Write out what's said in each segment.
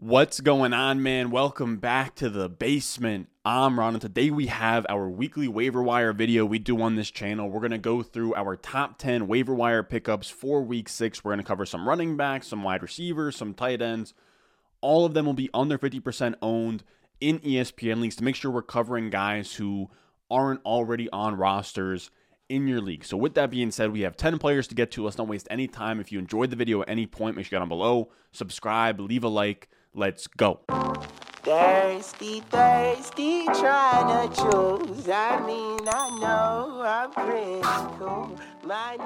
What's going on, man? Welcome back to the basement. I'm Ron, and today we have our weekly waiver wire video we do on this channel. We're going to go through our top 10 waiver wire pickups for week six. We're going to cover some running backs, some wide receivers, some tight ends. All of them will be under 50% owned in ESPN leagues to make sure we're covering guys who aren't already on rosters in your league. So, with that being said, we have 10 players to get to. Let's not waste any time. If you enjoyed the video at any point, make sure you get down below, subscribe, leave a like Let's go. Thirsty, thirsty, trying to choose. I mean, I know I'm critical. My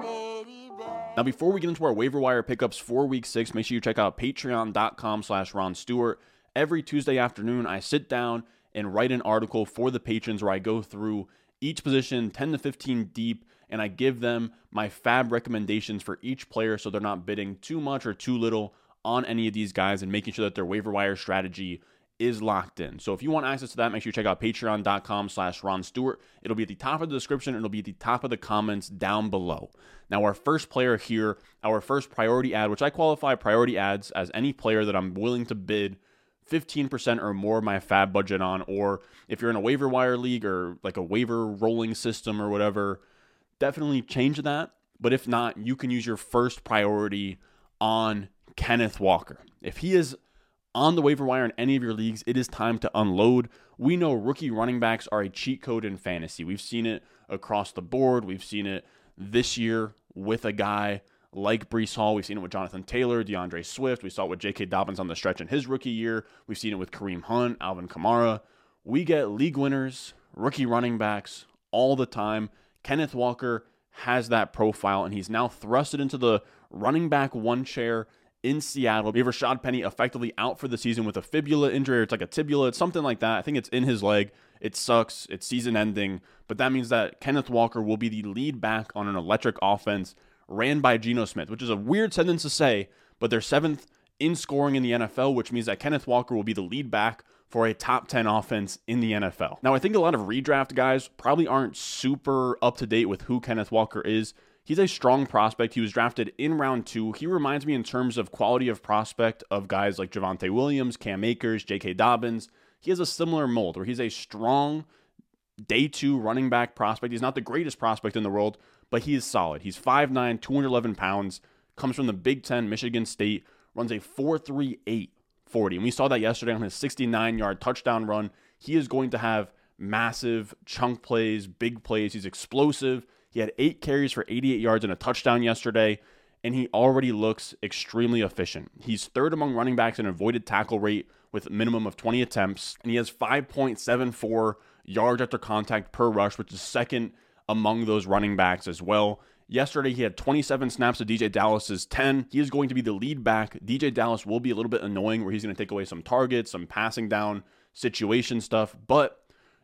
Now, before we get into our waiver wire pickups for week six, make sure you check out patreon.com slash Ron Stewart. Every Tuesday afternoon, I sit down and write an article for the patrons where I go through each position 10 to 15 deep and I give them my fab recommendations for each player so they're not bidding too much or too little on any of these guys and making sure that their waiver wire strategy is locked in. So if you want access to that, make sure you check out patreon.com slash Ron Stewart. It'll be at the top of the description. It'll be at the top of the comments down below. Now, our first player here, our first priority ad, which I qualify priority ads as any player that I'm willing to bid 15% or more of my fab budget on, or if you're in a waiver wire league or like a waiver rolling system or whatever, definitely change that. But if not, you can use your first priority on Kenneth Walker. If he is on the waiver wire in any of your leagues, it is time to unload. We know rookie running backs are a cheat code in fantasy. We've seen it across the board. We've seen it this year with a guy like Breece Hall. We've seen it with Jonathan Taylor, D'Andre Swift. We saw it with J.K. Dobbins on the stretch in his rookie year. We've seen it with Kareem Hunt, Alvin Kamara. We get league winners, rookie running backs all the time. Kenneth Walker has that profile, and he's now thrusted into the running back one chair in Seattle. We have Rashaad Penny effectively out for the season with a fibula injury, or it's like a tibula, it's something like that. I think it's in his leg. It sucks. It's season ending, but that means that Kenneth Walker will be the lead back on an electric offense ran by Geno Smith, which is a weird sentence to say, but they're seventh in scoring in the NFL, which means that Kenneth Walker will be the lead back for a top 10 offense in the NFL. Now, I think a lot of redraft guys probably aren't super up to date with who Kenneth Walker is He's a strong prospect. He was drafted in round two. He reminds me in terms of quality of prospect of guys like Javonte Williams, Cam Akers, J.K. Dobbins. He has a similar mold where he's a strong day two running back prospect. He's not the greatest prospect in the world, but he is solid. He's 5'9, 211 pounds, comes from the Big Ten, Michigan State, runs a 4'3'8 40. And we saw that yesterday on his 69 yard touchdown run. He is going to have massive chunk plays, big plays. He's explosive. He had eight carries for 88 yards and a touchdown yesterday, and he already looks extremely efficient. He's third among running backs in avoided tackle rate with a minimum of 20 attempts, and he has 5.74 yards after contact per rush, which is second among those running backs as well. Yesterday, he had 27 snaps to DeeJay Dallas's 10. He is going to be the lead back. DeeJay Dallas will be a little bit annoying where he's going to take away some targets, some passing down situation stuff, but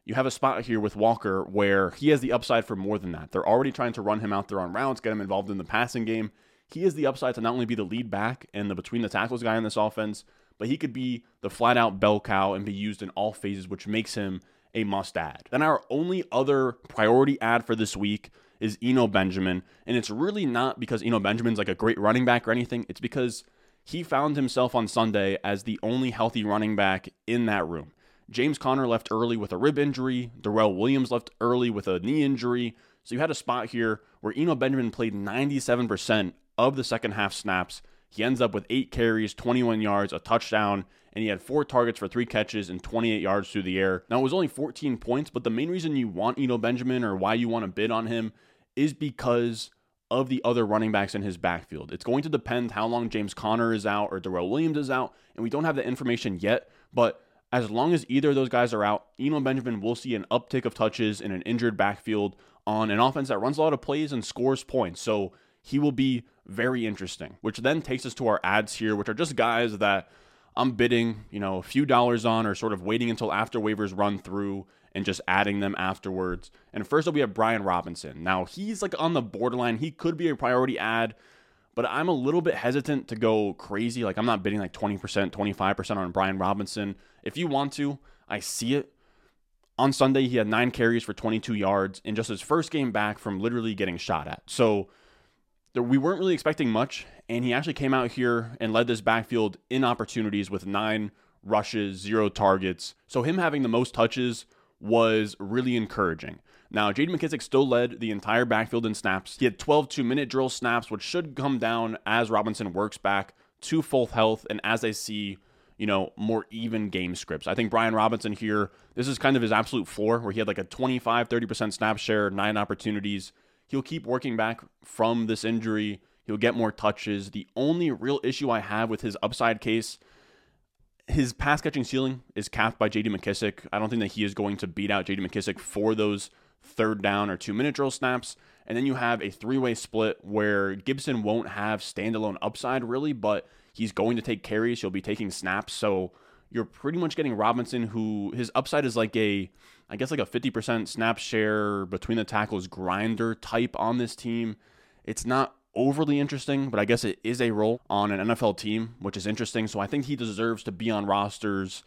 you have a spot here with Walker where he has the upside for more than that. They're already trying to run him out there on routes, get him involved in the passing game. He has the upside to not only be the lead back and the between the tackles guy in this offense, but he could be the flat out bell cow and be used in all phases, which makes him a must add. Then our only other priority ad for this week is Eno Benjamin. And it's really not because Eno Benjamin's like a great running back or anything. It's because he found himself on Sunday as the only healthy running back in that room. James Conner left early with a rib injury. Darrel Williams left early with a knee injury. So you had a spot here where Eno Benjamin played 97% of the second half snaps. He ends up with eight carries, 21 yards, a touchdown, and he had four targets for three catches and 28 yards through the air. Now, it was only 14 points, but the main reason you want Eno Benjamin or why you want to bid on him is because of the other running backs in his backfield. It's going to depend how long James Conner is out or Darrel Williams is out, and we don't have the information yet, but as long as either of those guys are out, Eno Benjamin will see an uptick of touches in an injured backfield on an offense that runs a lot of plays and scores points. So he will be very interesting, which then takes us to our ads here, which are just guys that I'm bidding, you know, a few dollars on or sort of waiting until after waivers run through and just adding them afterwards. And first up, we have Brian Robinson. Now, he's like on the borderline. He could be a priority ad but I'm a little bit hesitant to go crazy. Like I'm not bidding like 20%, 25% on Brian Robinson. If you want to, I see it. On Sunday, he had nine carries for 22 yards in just his first game back from literally getting shot at. So we weren't really expecting much, and he actually came out here and led this backfield in opportunities with nine rushes, zero targets. So him having the most touches was really encouraging. Now, J.D. McKissic still led the entire backfield in snaps. He had 12 two minute drill snaps, which should come down as Robinson works back to full health and as I see, you know, more even game scripts. I think Brian Robinson here, this is kind of his absolute floor where he had like a 25, 30% snap share, nine opportunities. He'll keep working back from this injury. He'll get more touches. The only real issue I have with his upside case his pass catching ceiling is capped by JD McKissic. I don't think that he is going to beat out JD McKissic for those third down or two minute drill snaps. And then you have a three way split where Gibson won't have standalone upside really, but he's going to take carries. He'll be taking snaps. So you're pretty much getting Robinson, who his upside is like a, I guess, like a 50% snap share between the tackles grinder type on this team. It's not overly interesting, but I guess it is a role on an NFL team, which is interesting. So I think he deserves to be on rosters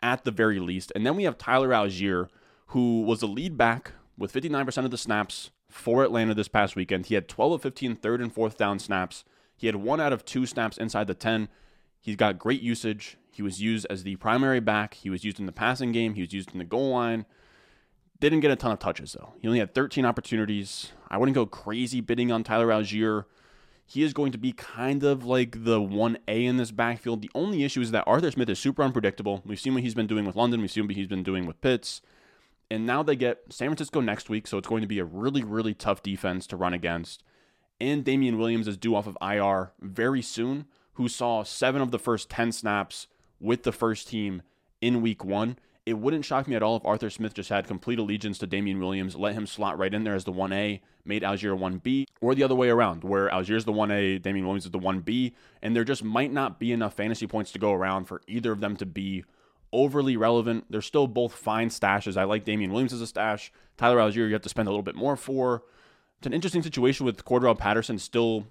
at the very least. And then we have Tyler Allgeier, who was the lead back with 59% of the snaps for Atlanta this past weekend. He had 12 of 15 third and fourth down snaps. He had one out of two snaps inside the 10. He's got great usage. He was used as the primary back. He was used in the passing game. He was used in the goal line. Didn't get a ton of touches though. He only had 13 opportunities. I wouldn't go crazy bidding on Tyler Allgeier. He is going to be kind of like the 1A in this backfield. The only issue is that Arthur Smith is super unpredictable. We've seen what he's been doing with London. We've seen what he's been doing with Pitts. And now they get San Francisco next week, so it's going to be a really, really tough defense to run against. And Damien Williams is due off of IR very soon, who saw seven of the first 10 snaps with the first team in week one. It wouldn't shock me at all if Arthur Smith just had complete allegiance to Damien Williams, let him slot right in there as the 1A, made Allgeier 1B, or the other way around, where Allgeier's the 1A, Damien Williams is the 1B, and there just might not be enough fantasy points to go around for either of them to be overly relevant. They're still both fine stashes. I like Damien Williams as a stash. Tyler Allgeier, you have to spend a little bit more for. It's an interesting situation with Cordarrelle Patterson still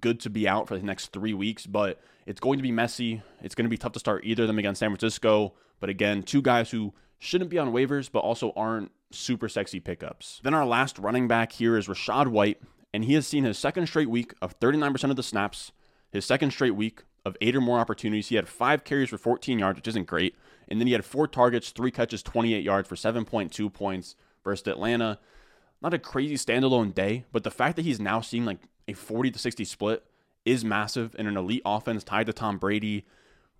good to be out for the next three weeks, but it's going to be messy. It's going to be tough to start either of them against San Francisco. But again, two guys who shouldn't be on waivers, but also aren't super sexy pickups. Then our last running back here is Rachaad White, and he has seen his second straight week of 39% of the snaps, his second straight week of eight or more opportunities. He had five carries for 14 yards, which isn't great. And then he had four targets, three catches, 28 yards for 7.2 points versus Atlanta. Not a crazy standalone day, but the fact that he's now seeing like a 40 to 60 split is massive in an elite offense tied to Tom Brady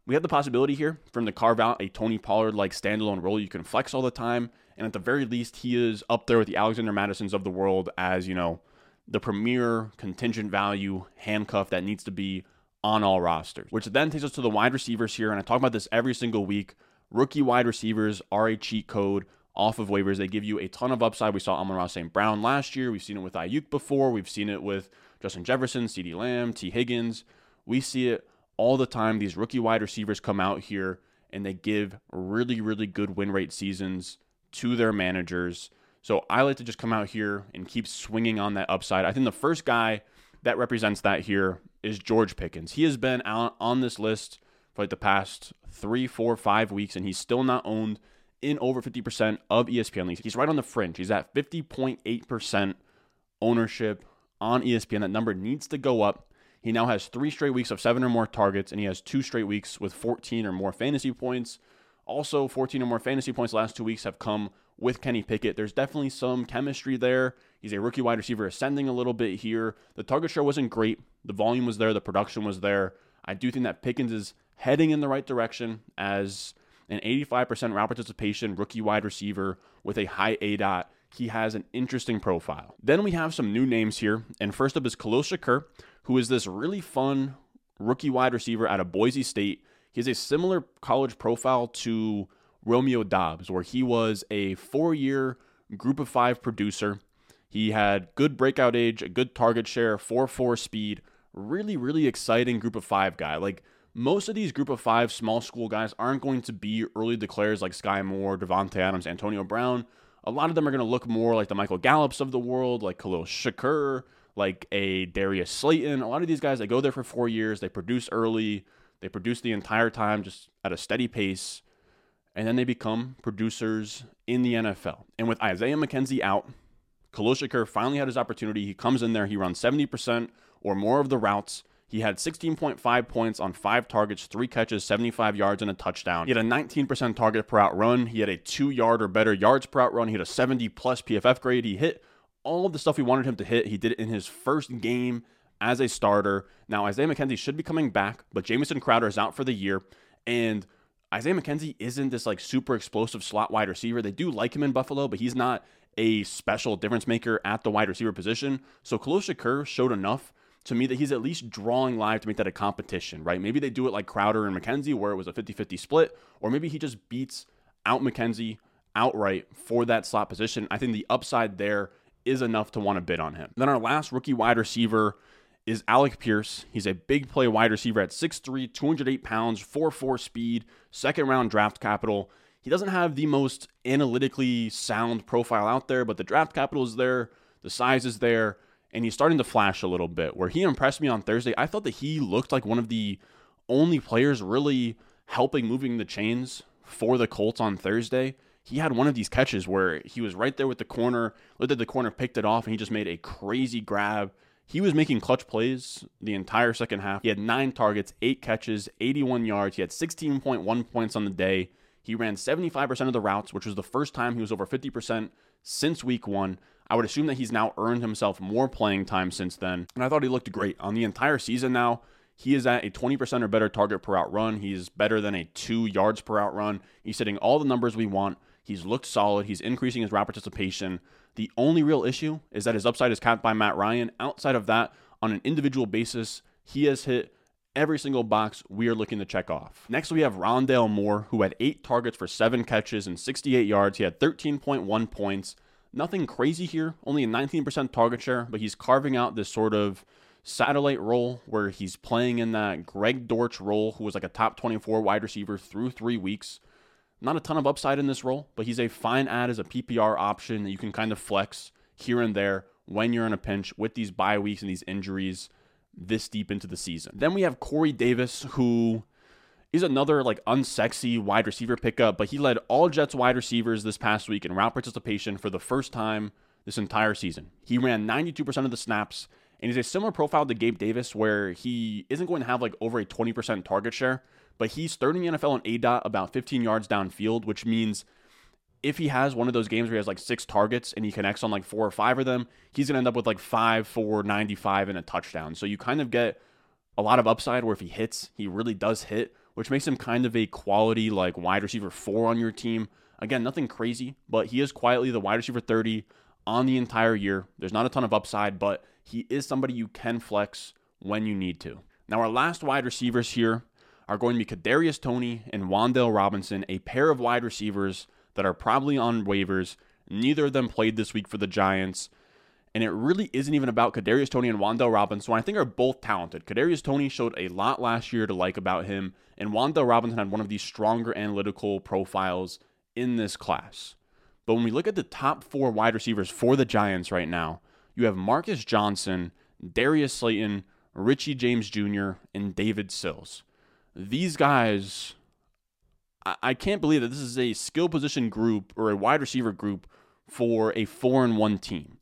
we have the possibility here from the carve out a Tony Pollard like standalone role you can flex all the time. And at the very least, he is up there with the Alexander Mattisons of the world as, you know, the premier contingent value handcuff that needs to be on all rosters. Which then takes us to the wide receivers here. And I talk about this every single week. Rookie wide receivers are a cheat code off of waivers. They give you a ton of upside. We saw Amon-Ra St. Brown last year. We've seen it with Aiyuk before. We've seen it with Justin Jefferson, CeeDee Lamb, Tee Higgins. We see it all the time. These rookie wide receivers come out here and they give really, really good win rate seasons to their managers. So I like to just come out here and keep swinging on that upside. I think the first guy that represents that here is George Pickens. He has been out on this list for like the past three, four, five weeks, and he's still not owned in over 50% of ESPN leagues. He's right on the fringe. He's at 50.8% ownership on ESPN. That number needs to go up. He now has three straight weeks of seven or more targets, and he has two straight weeks with 14 or more fantasy points. Also, 14 or more fantasy points last two weeks have come with Kenny Pickett. There's definitely some chemistry there. He's a rookie wide receiver ascending a little bit here. The target share wasn't great. The volume was there, the production was there. I do think that Pickens is heading in the right direction as an 85% route participation rookie wide receiver with a high A dot. He has an interesting profile. Then we have some new names here, and first up is Khalil Shakir, who is this really fun rookie wide receiver out of Boise State. He has a similar college profile to Romeo Doubs, where he was a four year group of five producer. He had good breakout age, a good target share, 4 4 speed. Really, really exciting group of five guy. Like most of these group of five small school guys aren't going to be early declares like Skyy Moore, Davante Adams, Antonio Brown. A lot of them are going to look more like the Michael Gallups of the world, like Khalil Shakir, like a Darius Slayton. A lot of these guys, they go there for four years, they produce early, they produce the entire time just at a steady pace, and then they become producers in the NFL. And with Isaiah McKenzie out, Khalil Shakir finally had his opportunity. He comes in there, he runs 70% or more of the routes. He had 16.5 points on five targets, three catches, 75 yards, and a touchdown. He had a 19% target per route run. He had a two yard or better yards per route run. He had a 70 plus PFF grade. He hit all of the stuff we wanted him to hit. He did it in his first game as a starter. Now, Isaiah McKenzie should be coming back, but Jamison Crowder is out for the year. And Isaiah McKenzie isn't this like super explosive slot wide receiver. They do like him in Buffalo, but he's not a special difference maker at the wide receiver position. So Khalil Shakir showed enough to me that he's at least drawing live to make that a competition, right? Maybe they do it like Crowder and McKenzie, where it was a 50 50 split, or maybe he just beats out McKenzie outright for that slot position. I think the upside there is enough to want to bid on him. Then our last rookie wide receiver is Alec Pierce. He's a big play wide receiver at 6'3, 208 pounds, 4'4 speed, second round draft capital. He doesn't have the most analytically sound profile out there, but the draft capital is there, the size is there and he's starting to flash a little bit. Where he impressed me on Thursday, I thought that he looked like one of the only players really helping moving the chains for the Colts on Thursday. He had one of these catches where he was right there with the corner, looked at the corner, picked it off, and he just made a crazy grab. He was making clutch plays the entire second half. He had nine targets, eight catches, 81 yards. He had 16.1 points on the day. He ran 75% of the routes, which was the first time he was over 50% since week one. I would assume that he's now earned himself more playing time since then. And I thought he looked great on the entire season now. He is at a 20% or better target per route run. He's better than a two yards per route run. He's hitting all the numbers we want. He's looked solid. He's increasing his route participation. The only real issue is that his upside is capped by Matt Ryan. Outside of that, on an individual basis, he has hit every single box we are looking to check off. Next, we have Rondale Moore, who had eight targets for seven catches and 68 yards. He had 13.1 points. Nothing crazy here, only a 19% target share, but he's carving out this sort of satellite role where he's playing in that Greg Dortch role, who was like a top 24 wide receiver through three weeks. Not a ton of upside in this role, but he's a fine add as a PPR option that you can kind of flex here and there when you're in a pinch with these bye weeks and these injuries this deep into the season. Then we have Corey Davis, who is another like unsexy wide receiver pickup, but he led all Jets wide receivers this past week in route participation for the first time this entire season. He ran 92% of the snaps, and he's a similar profile to Gabe Davis, where he isn't going to have like over a 20% target share, but he's third in the NFL on ADOT about 15 yards downfield, which means if he has one of those games where he has like six targets and he connects on like four or five of them, he's going to end up with like five, four, 95 and a touchdown. So you kind of get a lot of upside where if he hits, he really does hit which makes him kind of a quality like wide receiver four on your team. Again, nothing crazy, but he is quietly the wide receiver 30 on the entire year. There's not a ton of upside, but he is somebody you can flex when you need to. Now, our last wide receivers here are going to be Kadarius Toney and Wan'Dale Robinson, a pair of wide receivers that are probably on waivers. Neither of them played this week for the Giants. And it really isn't even about Kadarius Toney and Wan'Dale Robinson, I think are both talented. Kadarius Toney showed a lot last year to like about him, and Wan'Dale Robinson had one of the stronger analytical profiles in this class. But when we look at the top four wide receivers for the Giants right now, you have Marcus Johnson, Darius Slayton, Richie James Jr., and David Sills. These guys, I can't believe that this is a skill position group or a wide receiver group for a four and one team.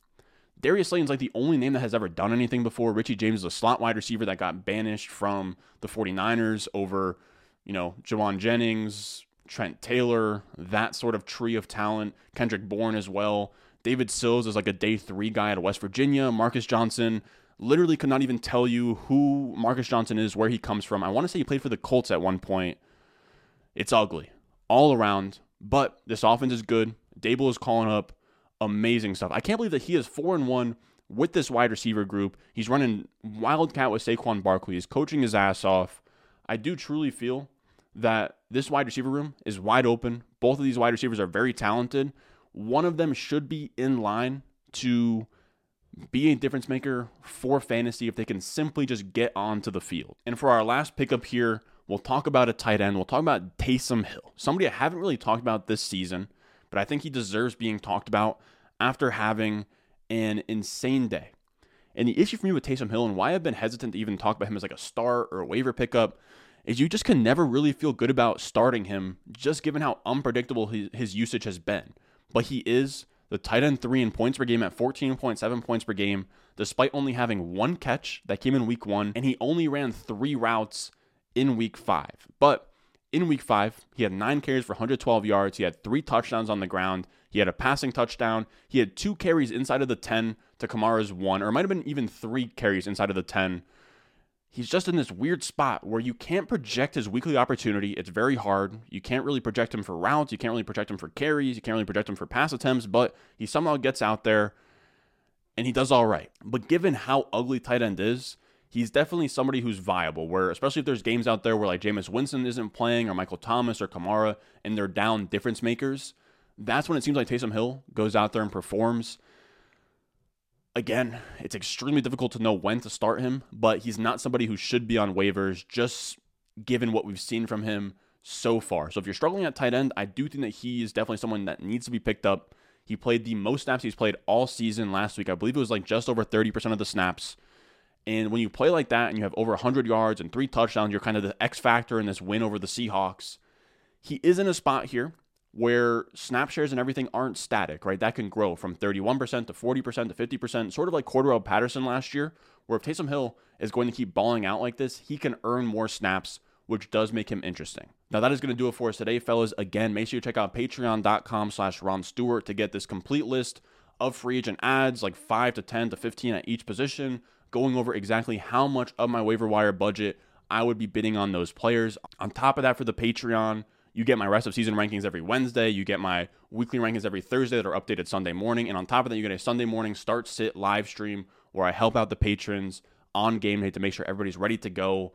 Darius Slayton's like the only name that has ever done anything before. Richie James is a slot wide receiver that got banished from the 49ers over, you know, Jauan Jennings, Trent Taylor, that sort of tree of talent. Kendrick Bourne as well. David Sills is like a day three guy out of West Virginia. Marcus Johnson literally could not even tell you who Marcus Johnson is, where he comes from. I want to say he played for the Colts at one point. It's ugly all around, but this offense is good. Daboll is calling up amazing stuff. I can't believe that he is four and one with this wide receiver group. He's running wildcat with Saquon Barkley. He's coaching his ass off. I do truly feel that this wide receiver room is wide open. Both of these wide receivers are very talented. One of them should be in line to be a difference maker for fantasy if they can simply just get onto the field. And for our last pickup here, we'll talk about a tight end. We'll talk about Taysom Hill, somebody I haven't really talked about this season but I think he deserves being talked about after having an insane day. And the issue for me with Taysom Hill and why I've been hesitant to even talk about him as like a star or a waiver pickup is you just can never really feel good about starting him just given how unpredictable his, his usage has been. But he is the tight end three in points per game at 14.7 points per game, despite only having one catch that came in week one, and he only ran three routes in week five. But in week five, he had nine carries for 112 yards. He had three touchdowns on the ground. He had a passing touchdown. He had two carries inside of the 10 to Kamara's one, or it might have been even three carries inside of the 10. He's just in this weird spot where you can't project his weekly opportunity. It's very hard. You can't really project him for routes. You can't really project him for carries. You can't really project him for pass attempts, but he somehow gets out there and he does all right. But given how ugly tight end is, he's definitely somebody who's viable. Where especially if there's games out there where like Jameis Winston isn't playing or Michael Thomas or Kamara and they're down difference makers, that's when it seems like Taysom Hill goes out there and performs. Again, it's extremely difficult to know when to start him, but he's not somebody who should be on waivers just given what we've seen from him so far. So if you're struggling at tight end, I do think that he is definitely someone that needs to be picked up. He played the most snaps he's played all season last week. I believe it was like just over 30% of the snaps. And when you play like that and you have over 100 yards and three touchdowns, you're kind of the X factor in this win over the Seahawks. He is in a spot here where snap shares and everything aren't static, right? That can grow from 31% to 40% to 50%, sort of like Cordarrelle Patterson last year, where if Taysom Hill is going to keep balling out like this, he can earn more snaps, which does make him interesting. Now that is going to do it for us today, fellas. Again, make sure you check out patreon.com slash Ron Stewart to get this complete list of free agent ads, like 5 to 10 to 15 at each position, going over exactly how much of my waiver wire budget I would be bidding on those players. On top of that, for the Patreon, you get my rest of season rankings every Wednesday. You get my weekly rankings every Thursday that are updated Sunday morning. And on top of that, you get a Sunday morning start sit live stream where I help out the patrons on game day to make sure everybody's ready to go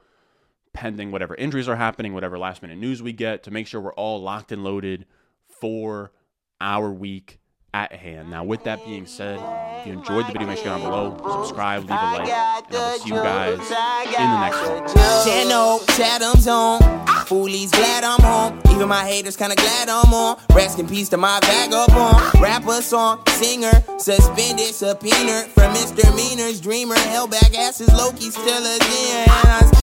pending whatever injuries are happening, whatever last minute news we get, to make sure we're all locked and loaded for our week at hand. Now, with that being said, if you enjoyed the video, make sure you down below, subscribe, leave a like, and I will see you guys in the next one. Channel, Chatham's on. Foolies glad I'm home. Even my haters kinda glad I'm on. Rest in peace to my vagabond. Rapper song, singer, suspended, subpoena for misdemeanors. Dreamer, held back asses, Loki still a again.